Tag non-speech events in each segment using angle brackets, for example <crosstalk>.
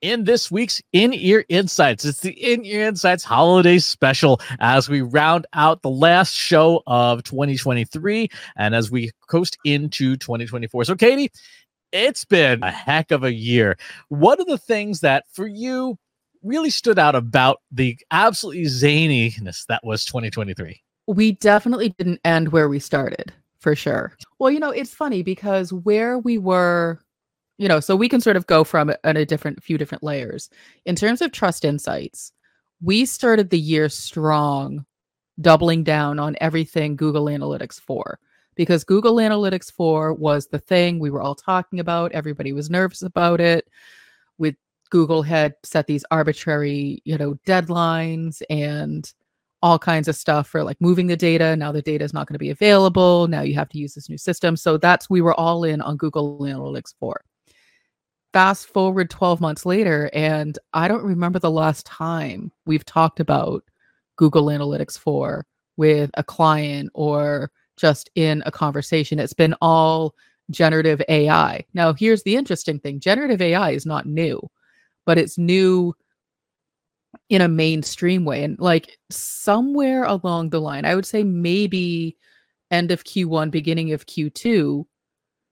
in this week's In Ear Insights. It's the In Ear Insights holiday special as we round out the last show of 2023 and as we coast into 2024. So, Katie, it's been a heck of a year. What are the things that for you really stood out about the absolutely zaniness that was 2023? We definitely didn't end where we started, for sure. Well, you know, it's funny because where we were you know so we can sort of go from a different few different layers. In terms of trust insights we started the year strong doubling down on everything google analytics 4 because google analytics 4 was the thing we were all talking about. Everybody was nervous about it. With google had set these arbitrary you know deadlines and all kinds of stuff for like moving the data. Now the data is not going to be available. Now you have to use this new system. So that's we were all in on google analytics 4 fast forward 12 months later and i don't remember the last time we've talked about google analytics 4 with a client or just in a conversation. It's been all generative ai now here's the interesting thing. Generative ai is not new but it's new in a mainstream way. And like somewhere along the line i would say maybe end of q1 beginning of q2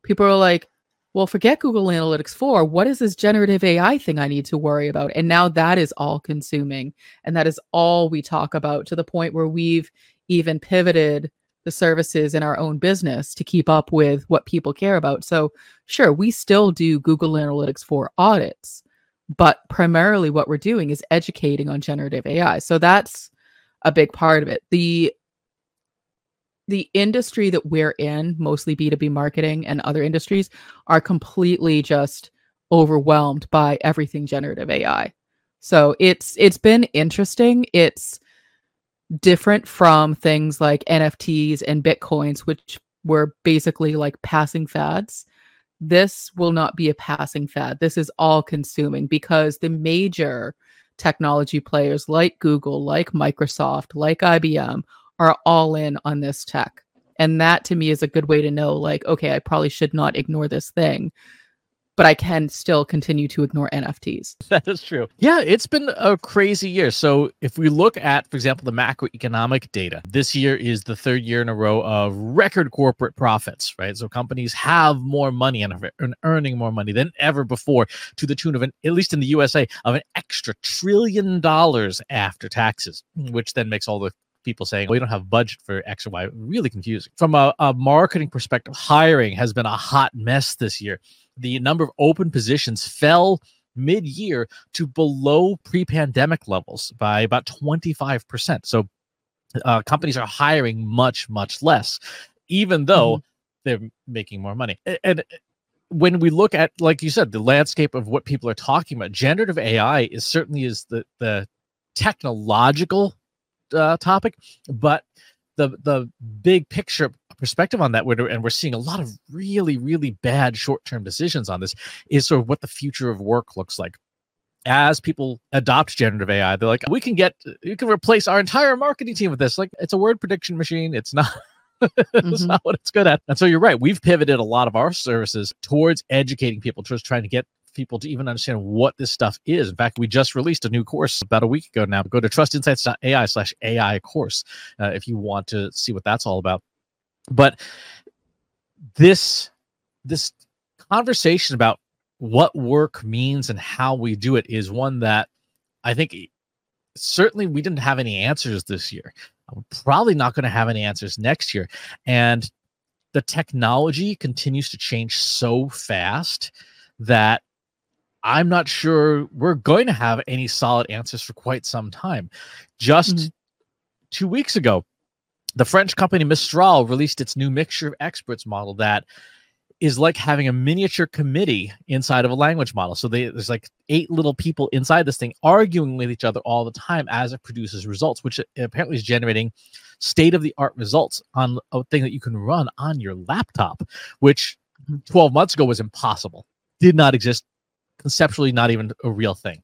people are like well, forget Google Analytics 4. What is this generative AI thing I need to worry about? And now that is all consuming. And that is all we talk about to the point where we've even pivoted the services in our own business to keep up with what people care about. So, sure, we still do Google Analytics 4 audits, but primarily what we're doing is educating on generative AI. So, that's a big part of it. The the industry that we're in, mostly B2B marketing and other industries, are completely just overwhelmed by everything generative AI. So it's it's been interesting. It's different from things like NFTs and Bitcoins, which were basically like passing fads. This will not be a passing fad. This is all consuming because the major technology players like Google, like Microsoft, like IBM are all in on this tech. And that to me is a good way to know, like, okay, I probably should not ignore this thing, but I can still continue to ignore NFTs. <laughs> That is true. Yeah, it's been a crazy year. So if we look at, for example, the macroeconomic data, this year is the third year in a row of record corporate profits, right? So companies have more money and are earning more money than ever before to the tune of an, at least in the USA, of an extra trillion dollars after taxes, which then makes all the people saying, we don't have budget for X or Y. Really confusing. From a, a marketing perspective, hiring has been a hot mess this year. The number of open positions fell mid year to below pre pandemic levels by about 25%. So uh, companies are hiring much, much less, even though mm-hmm. they're making more money. And, and when we look at, like you said, the landscape of what people are talking about, generative AI is certainly is the the technological uh, topic, but the the big picture perspective on that, and we're seeing a lot of really really bad short term decisions on this, is sort of what the future of work looks like. As people adopt generative AI, they're like, we can get, you can replace our entire marketing team with this. Like, it's a word prediction machine. It's not. <laughs> it's mm-hmm. not what it's good at. And so you're right. We've pivoted a lot of our services towards educating people, towards trying to get people to even understand what this stuff is. In fact, we just released a new course about a week ago now. Go to trustinsights.ai slash AI course uh, if you want to see what that's all about. But this this conversation about what work means and how we do it is one that I think certainly we didn't have any answers this year. We're probably not going to have any answers next year. And the technology continues to change so fast that I'm not sure we're going to have any solid answers for quite some time. Just mm-hmm. two weeks ago, the French company Mistral released its new mixture of experts model that is like having a miniature committee inside of a language model. So they, there's like eight little people inside this thing arguing with each other all the time as it produces results, which apparently is generating state of the art results on a thing that you can run on your laptop, which mm-hmm. 12 months ago was impossible, did not exist conceptually not even a real thing.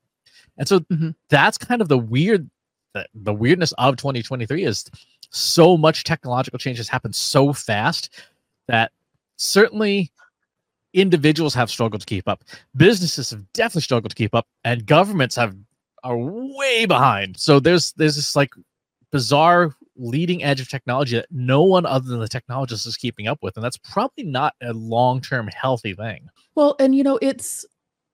And so mm-hmm. that's kind of the weird the, the weirdness of 2023 is so much technological change has happened so fast that certainly individuals have struggled to keep up. Businesses have definitely struggled to keep up, and governments have are way behind. So there's there's this like bizarre leading edge of technology that no one other than the technologists is keeping up with, and that's probably not a long term healthy thing. Well, and you know, it's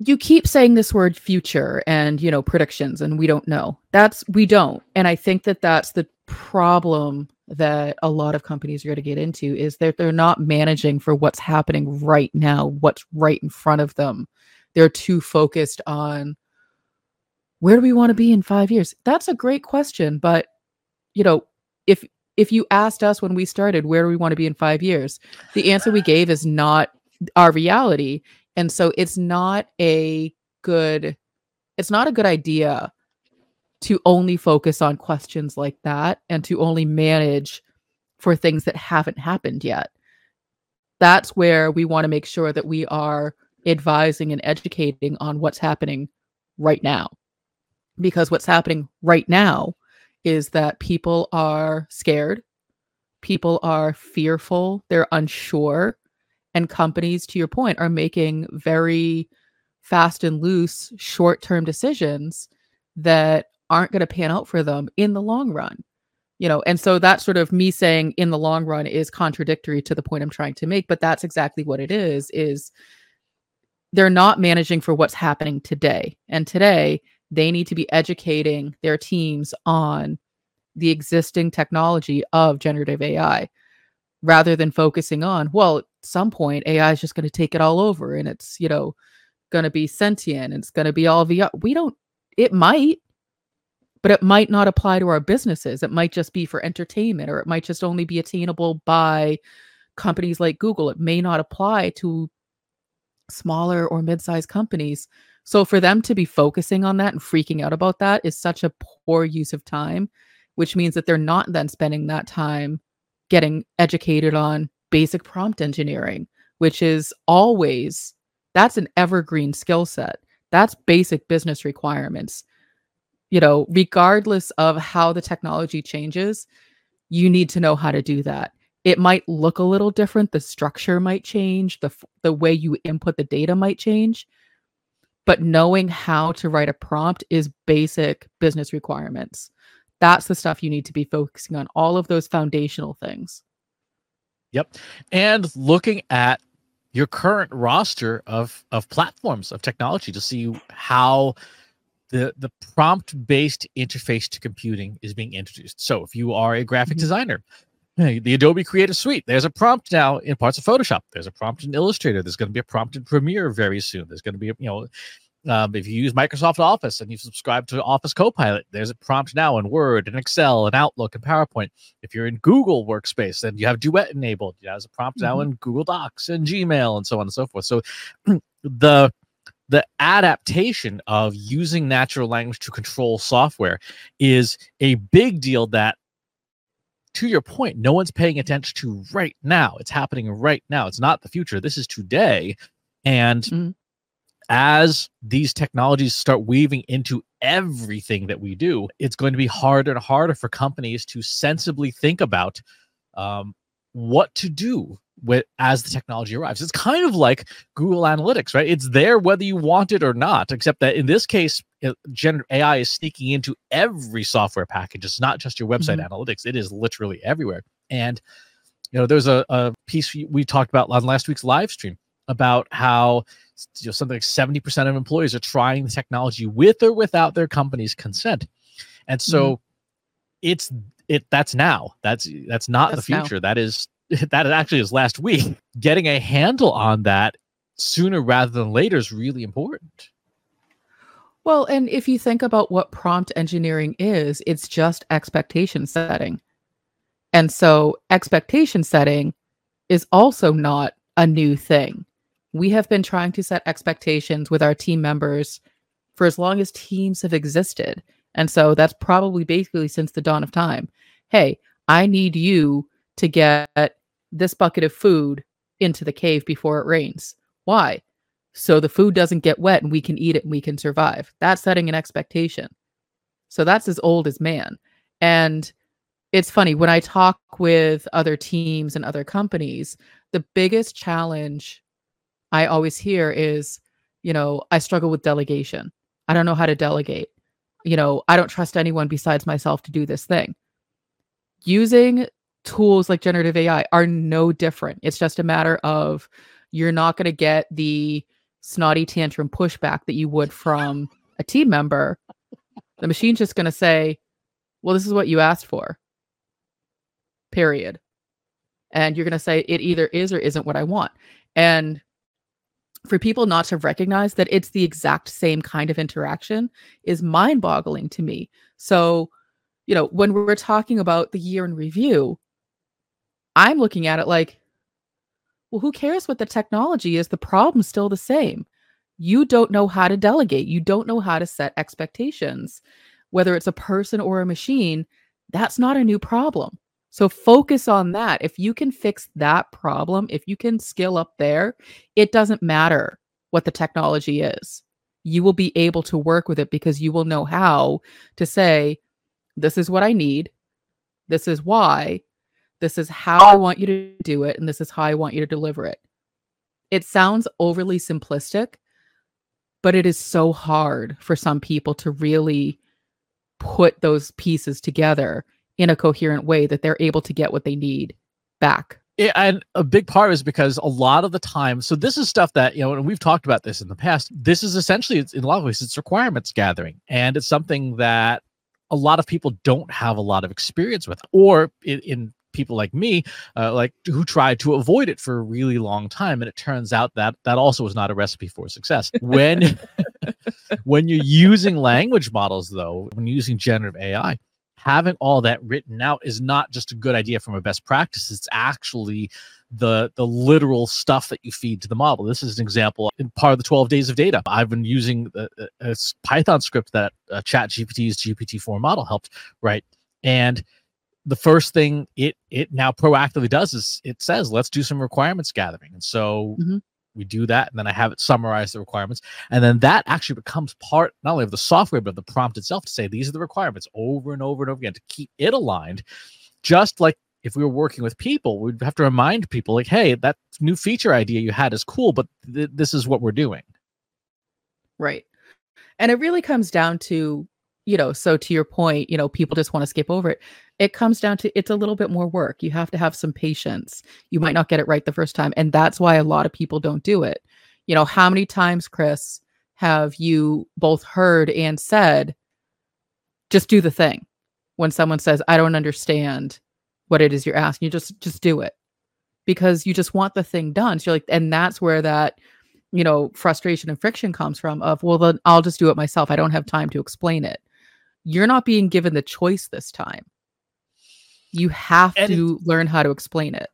you keep saying this word future and you know predictions and we don't know. That's we don't. And i think that that's the problem that a lot of companies are going to get into is that they're not managing for what's happening right now what's right in front of them. They're too focused on where do we want to be in 5 years? That's a great question but you know if if you asked us when we started where do we want to be in 5 years the answer we gave is not our reality and so it's not a good it's not a good idea to only focus on questions like that and to only manage for things that haven't happened yet. That's where we want to make sure that we are advising and educating on what's happening right now. Because what's happening right now is that people are scared, people are fearful, they're unsure, and companies to your point are making very fast and loose short-term decisions that aren't going to pan out for them in the long run you know? And so that sort of me saying in the long run is contradictory to the point i'm trying to make but that's exactly what it is is they're not managing for what's happening today. And today they need to be educating their teams on the existing technology of generative ai rather than focusing on well some point ai is just going to take it all over and it's you know going to be sentient it's going to be all vr we don't it might but it might not apply to our businesses. It might just be for entertainment or it might just only be attainable by companies like Google. It may not apply to smaller or mid-sized companies. So for them to be focusing on that and freaking out about that is such a poor use of time, which means that they're not then spending that time getting educated on basic prompt engineering, which is always that's an evergreen skill set. That's basic business requirements you know, regardless of how the technology changes, you need to know how to do that. It might look a little different, the structure might change, the the way you input the data might change, but knowing how to write a prompt is basic business requirements. That's the stuff you need to be focusing on, all of those foundational things. Yep. And looking at your current roster of of platforms of technology to see how the the prompt based interface to computing is being introduced. So if you are a graphic mm-hmm. designer, the Adobe Creative Suite, there's a prompt now in parts of Photoshop. There's a prompt in Illustrator. There's going to be a prompt in Premiere very soon. There's going to be, you know, um, if you use Microsoft Office and you subscribe to Office Copilot, there's a prompt now in Word and Excel and Outlook and PowerPoint. If you're in Google Workspace, then you have Duet enabled. you There's a prompt mm-hmm. now in Google Docs and Gmail and so on and so forth. So <clears throat> the the adaptation of using natural language to control software is a big deal that to your point no one's paying attention to right now it's happening right now it's not the future this is today and mm-hmm. As these technologies start weaving into everything that we do it's going to be harder and harder for companies to sensibly think about um, what to do with as the technology arrives. It's kind of like Google Analytics, right? It's there whether you want it or not, except that in this case, generative AI is sneaking into every software package. It's not just your website mm-hmm. analytics, it is literally everywhere. And you know, there's a, a piece we talked about on last week's live stream about how you know, something like 70% of employees are trying the technology with or without their company's consent. And so mm-hmm. it's it that's now. That's that's not that's the future. Now. That is <laughs> that actually is last week. Getting a handle on that sooner rather than later is really important. Well, and if you think about what prompt engineering is, it's just expectation setting. And so expectation setting is also not a new thing. We have been trying to set expectations with our team members for as long as teams have existed. And so that's probably basically since the dawn of time. Hey, I need you to get this bucket of food into the cave before it rains. Why? So the food doesn't get wet and we can eat it and we can survive. That's setting an expectation. So that's as old as man. And it's funny when I talk with other teams and other companies, the biggest challenge I always hear is, you know, I struggle with delegation. I don't know how to delegate. You know, I don't trust anyone besides myself to do this thing. Using tools like generative AI are no different. It's just a matter of you're not going to get the snotty tantrum pushback that you would from a team member. The machine's just going to say, well, this is what you asked for. Period. And you're going to say it either is or isn't what I want. And for people not to recognize that it's the exact same kind of interaction is mind boggling to me. So, you know, when we're talking about the year in review, I'm looking at it like, well, who cares what the technology is? The problem's still the same. You don't know how to delegate, you don't know how to set expectations. Whether it's a person or a machine, that's not a new problem. So focus on that. If you can fix that problem, if you can skill up there, it doesn't matter what the technology is. You will be able to work with it because you will know how to say, this is what I need. This is why. This is how I want you to do it. And this is how I want you to deliver it. It sounds overly simplistic, but it is so hard for some people to really put those pieces together in a coherent way that they're able to get what they need back. Yeah, and a big part is because a lot of the time, so this is stuff that you know, and we've talked about this in the past. This is essentially, in a lot of ways, it's requirements gathering, and it's something that a lot of people don't have a lot of experience with, or in, in people like me, uh, like who tried to avoid it for a really long time, and it turns out that that also was not a recipe for success. When <laughs> when you're using language models, though, when using generative AI, having all that written out is not just a good idea from a best practice. It's actually the the literal stuff that you feed to the model. This is an example in part of the 12 days of data. I've been using a, a python script that uh, chat gpt's gpt-4 model helped write. And the first thing it it now proactively does is it says let's do some requirements gathering. And so mm-hmm we do that and then i have it summarize the requirements and then that actually becomes part not only of the software but the prompt itself to say these are the requirements over and over and over again to keep it aligned. Just like if we were working with people we'd have to remind people like hey that new feature idea you had is cool but th- this is what we're doing. Right. And it really comes down to you know so to your point you know people just want to skip over it it comes down to it's a little bit more work. You have to have some patience. You might not get it right the first time. And that's why a lot of people don't do it. You know, how many times, Chris, have you both heard and said, just do the thing when someone says, I don't understand what it is you're asking, you just just do it. Because you just want the thing done. So you're like, and that's where that, you know, frustration and friction comes from of, well, then I'll just do it myself. I don't have time to explain it. You're not being given the choice this time you have and to learn how to explain it.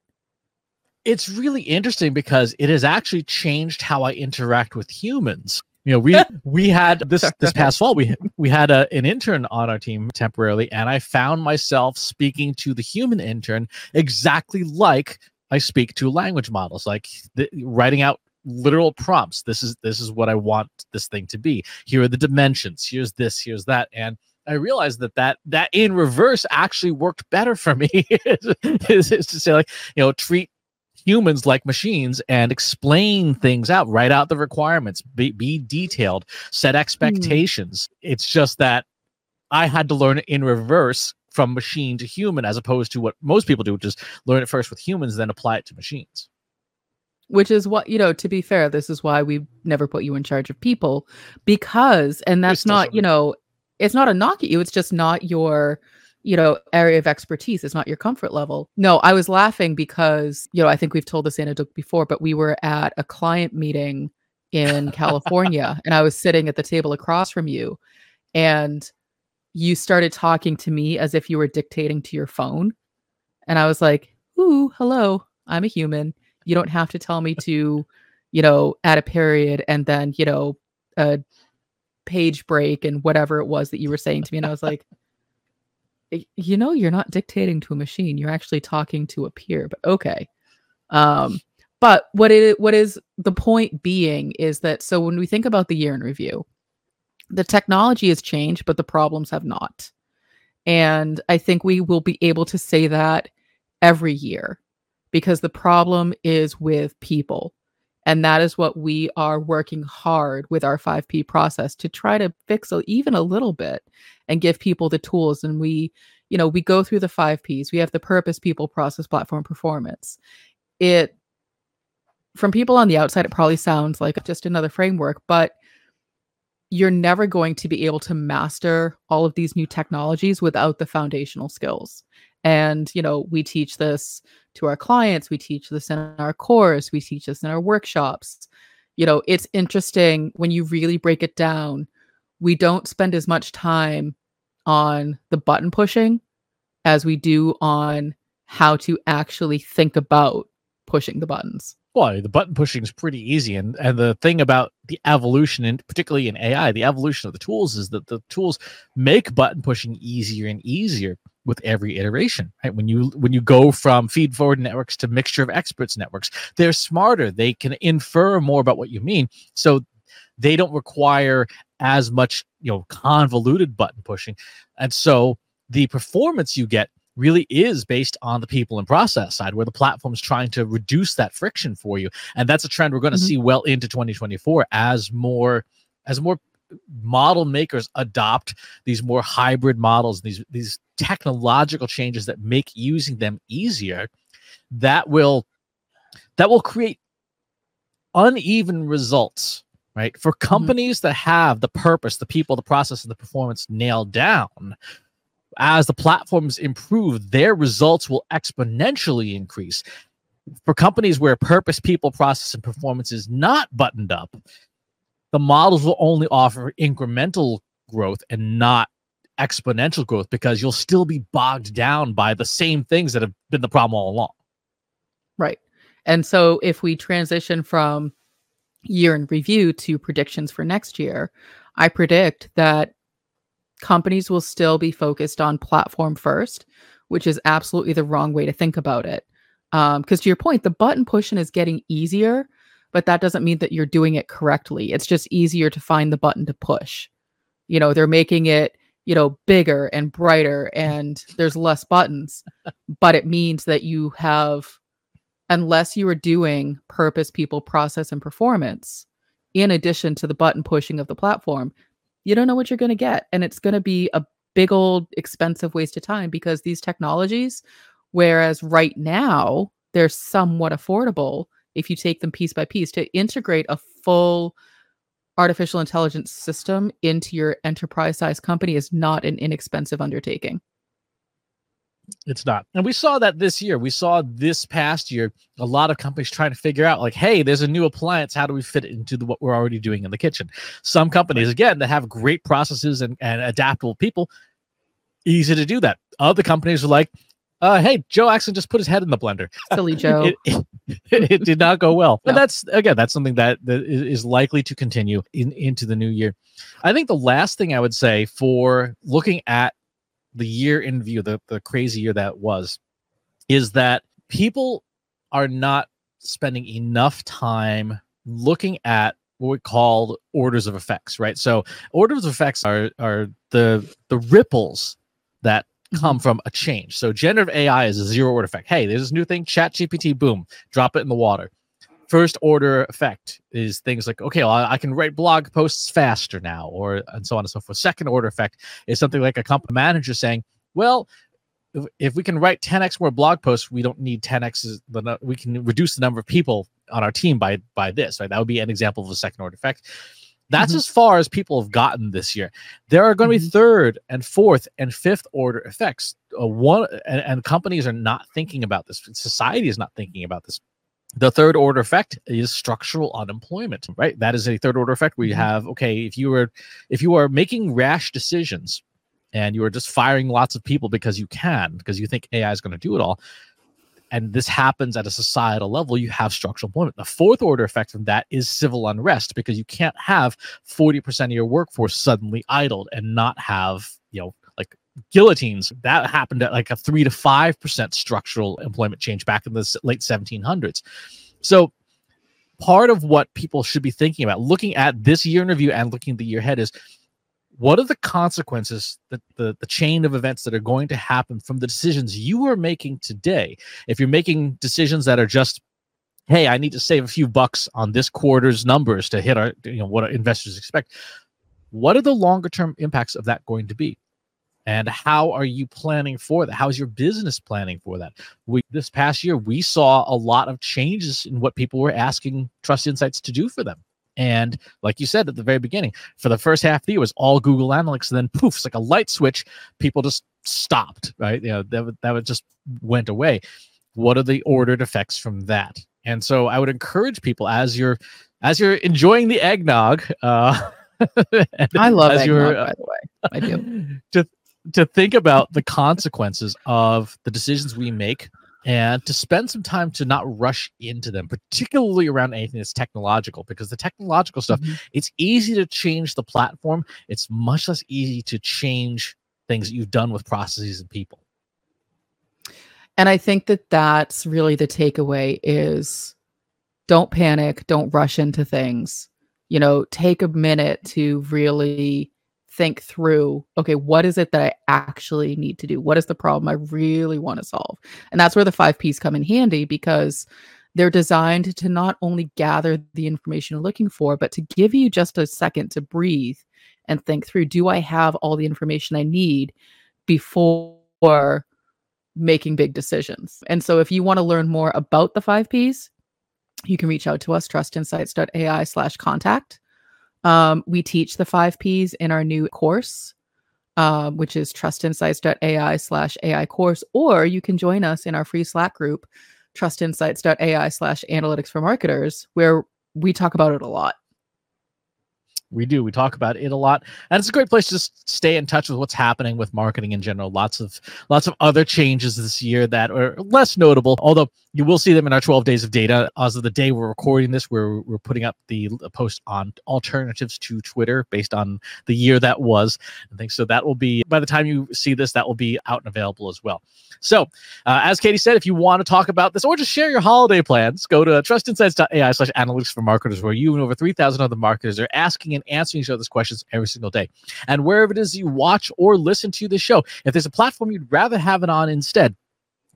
It's really interesting because it has actually changed how I interact with humans. You know, we <laughs> we had this this past fall we we had a, an intern on our team temporarily, and I found myself speaking to the human intern exactly like I speak to language models, like the, writing out literal prompts. This is this is what I want this thing to be. Here are the dimensions. Here's this. Here's that. And I realized that that that in reverse actually worked better for me. <laughs> is, is to say like you know treat humans like machines and explain things out write out the requirements be, be detailed set hmm. expectations mm. it's just that i had to learn it in reverse from machine to human as opposed to what most people do which is learn it first with humans then apply it to machines which is what you know to be fair this is why we never put you in charge of people because and that's not you know it's not a knock at you it's just not your you know area of expertise it's not your comfort level. No i was laughing because you know i think we've told this anecdote before but we were at a client meeting in <laughs> california and i was sitting at the table across from you and you started talking to me as if you were dictating to your phone and i was like ooh hello i'm a human. You don't have to tell me to you know add a period and then you know uh, page break and whatever it was that you were saying to me. And I was like, <laughs> you know, you're not dictating to a machine. You're actually talking to a peer, but okay. Um, but what it what is the point being is that so when we think about the year in review, the technology has changed, but the problems have not. And I think we will be able to say that every year because the problem is with people And that is what we are working hard with our 5P process to try to fix even a little bit and give people the tools. And we, you know, we go through the five Ps. We have the purpose, people, process, platform, performance. It, from people on the outside, it probably sounds like just another framework, but you're never going to be able to master all of these new technologies without the foundational skills. And, you know, we teach this to our clients, we teach this in our course, we teach this in our workshops. You know, it's interesting when you really break it down. We don't spend as much time on the button pushing as we do on how to actually think about pushing the buttons. Well, the button pushing is pretty easy, and and the thing about the evolution, and particularly in AI, the evolution of the tools is that the tools make button pushing easier and easier with every iteration. Right? When you when you go from feed forward networks to mixture of experts networks, they're smarter. They can infer more about what you mean, so they don't require as much you know convoluted button pushing, and so the performance you get really is based on the people and process side where the platform is trying to reduce that friction for you and that's a trend we're going to mm-hmm. see well into 2024 as more as more model makers adopt these more hybrid models these these technological changes that make using them easier that will that will create uneven results right for mm-hmm. companies mm-hmm. that have the purpose the people the process and the performance nailed down as the platforms improve, their results will exponentially increase. For companies where purpose, people, process, and performance is not buttoned up, the models will only offer incremental growth and not exponential growth because you'll still be bogged down by the same things that have been the problem all along. Right. And so if we transition from year in review to predictions for next year, I predict that companies will still be focused on platform first, which is absolutely the wrong way to think about it. Because um, to your point, the button pushing is getting easier, but that doesn't mean that you're doing it correctly. It's just easier to find the button to push. You know, they're making it, you know, bigger and brighter and there's less buttons, <laughs> but it means that you have, unless you are doing purpose, people, process, and performance, in addition to the button pushing of the platform, you don't know what you're going to get. And it's going to be a big old expensive waste of time because these technologies, whereas right now they're somewhat affordable if you take them piece by piece to integrate a full artificial intelligence system into your enterprise size company is not an inexpensive undertaking. It's not. And we saw that this year. We saw this past year a lot of companies trying to figure out like, hey, there's a new appliance. How do we fit it into the, what we're already doing in the kitchen? Some companies, again, that have great processes and, and adaptable people, easy to do that. Other companies are like, uh, hey, Joe Axon just put his head in the blender. Silly <laughs> Joe. it, it, it, did not go well. No. And that's again, that's something that, that is likely to continue in, into the new year. I think the last thing I would say for looking at the year in view, the, the crazy year that was, is that people are not spending enough time looking at what we call orders of effects, right? So orders of effects are are the the ripples that. Mm-hmm. come from a change. So generative AI is a zero order effect. Hey, there's this new thing, chat GPT, boom, drop it in the water. First order effect is things like okay well, i can write blog posts faster now or and so on and so forth. Second order effect is something like a company manager saying well if, if we can write 10x more blog posts we don't need 10x we can reduce the number of people on our team by by this right? That would be an example of a second order effect that's mm-hmm. as far as people have gotten this year. There are going to mm-hmm. be third and fourth and fifth order effects. Uh, one and, and companies are not thinking about this. Society is not thinking about this the third order effect is structural unemployment right that is a third order effect we mm-hmm. have okay if you are if you are making rash decisions and you are just firing lots of people because you can because you think ai is going to do it all and this happens at a societal level you have structural employment. The fourth order effect from that is civil unrest because you can't have 40% of your workforce suddenly idled and not have you know like guillotines. That happened at like a 3 to 5% structural employment change back in the late 1700s so part of what people should be thinking about looking at this year in review and looking at the year ahead is what are the consequences that the, the chain of events that are going to happen from the decisions you are making today if you're making decisions that are just hey, I need to save a few bucks on this quarter's numbers to hit our, you know, what our investors expect. What are the longer term impacts of that going to be? And how are you planning for that? How's your business planning for that? We this past year we saw a lot of changes in what people were asking Trust Insights to do for them. And like you said at the very beginning, for the first half of the year was all Google Analytics, and then poof, it's like a light switch. People just stopped, right? You know, that that just went away. What are the ordered effects from that? And so I would encourage people as you're as you're enjoying the eggnog. Uh, <laughs> I love eggnog, by the way. I do. <laughs> To to think about the consequences of the decisions we make and to spend some time to not rush into them particularly around anything that's technological because the technological stuff mm-hmm. it's easy to change the platform. It's much less easy to change things that you've done with processes and people. And i think that that's really the takeaway is don't panic don't rush into things. You know take a minute to really think through okay what is it that i actually need to do? What is the problem i really want to solve? And that's where the five p's come in handy because they're designed to not only gather the information you're looking for but to give you just a second to breathe and think through do i have all the information i need before making big decisions? And so if you want to learn more about the five p's you can reach out to us trustinsights.ai slash contact um, we teach the five P's in our new course, uh, which is trustinsights.ai slash AI course, or you can join us in our free Slack group, trustinsights.ai slash analytics for marketers, where we talk about it a lot. We do. We talk about it a lot and it's a great place to just stay in touch with what's happening with marketing in general. Lots of lots of other changes this year that are less notable although you will see them in our 12 days of data. As of the day we're recording this we're, we're putting up the post on alternatives to twitter based on the year that was. I think so that will be by the time you see this that will be out and available as well. So uh, as katie said if you want to talk about this or just share your holiday plans go to trustinsights.ai slash analytics for marketers where you and over 3000 other marketers are asking and answering each other's questions every single day. And wherever it is you watch or listen to the show, if there's a platform you'd rather have it on instead,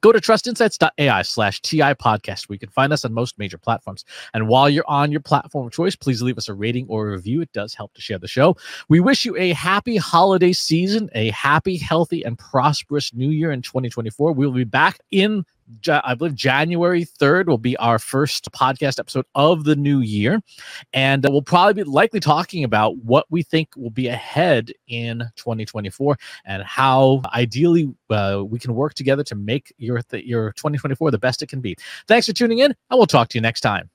go to trustinsights.ai slash TI podcast where you can find us on most major platforms. And while you're on your platform of choice, please leave us a rating or a review. It does help to share the show. We wish you a happy holiday season, a happy, healthy, and prosperous new year in 2024. We will be back in I believe January 3rd will be our first podcast episode of the new year. And uh, we'll probably be likely talking about what we think will be ahead in 2024 and how ideally uh, we can work together to make your, th- your 2024 the best it can be. Thanks for tuning in, and we'll talk to you next time.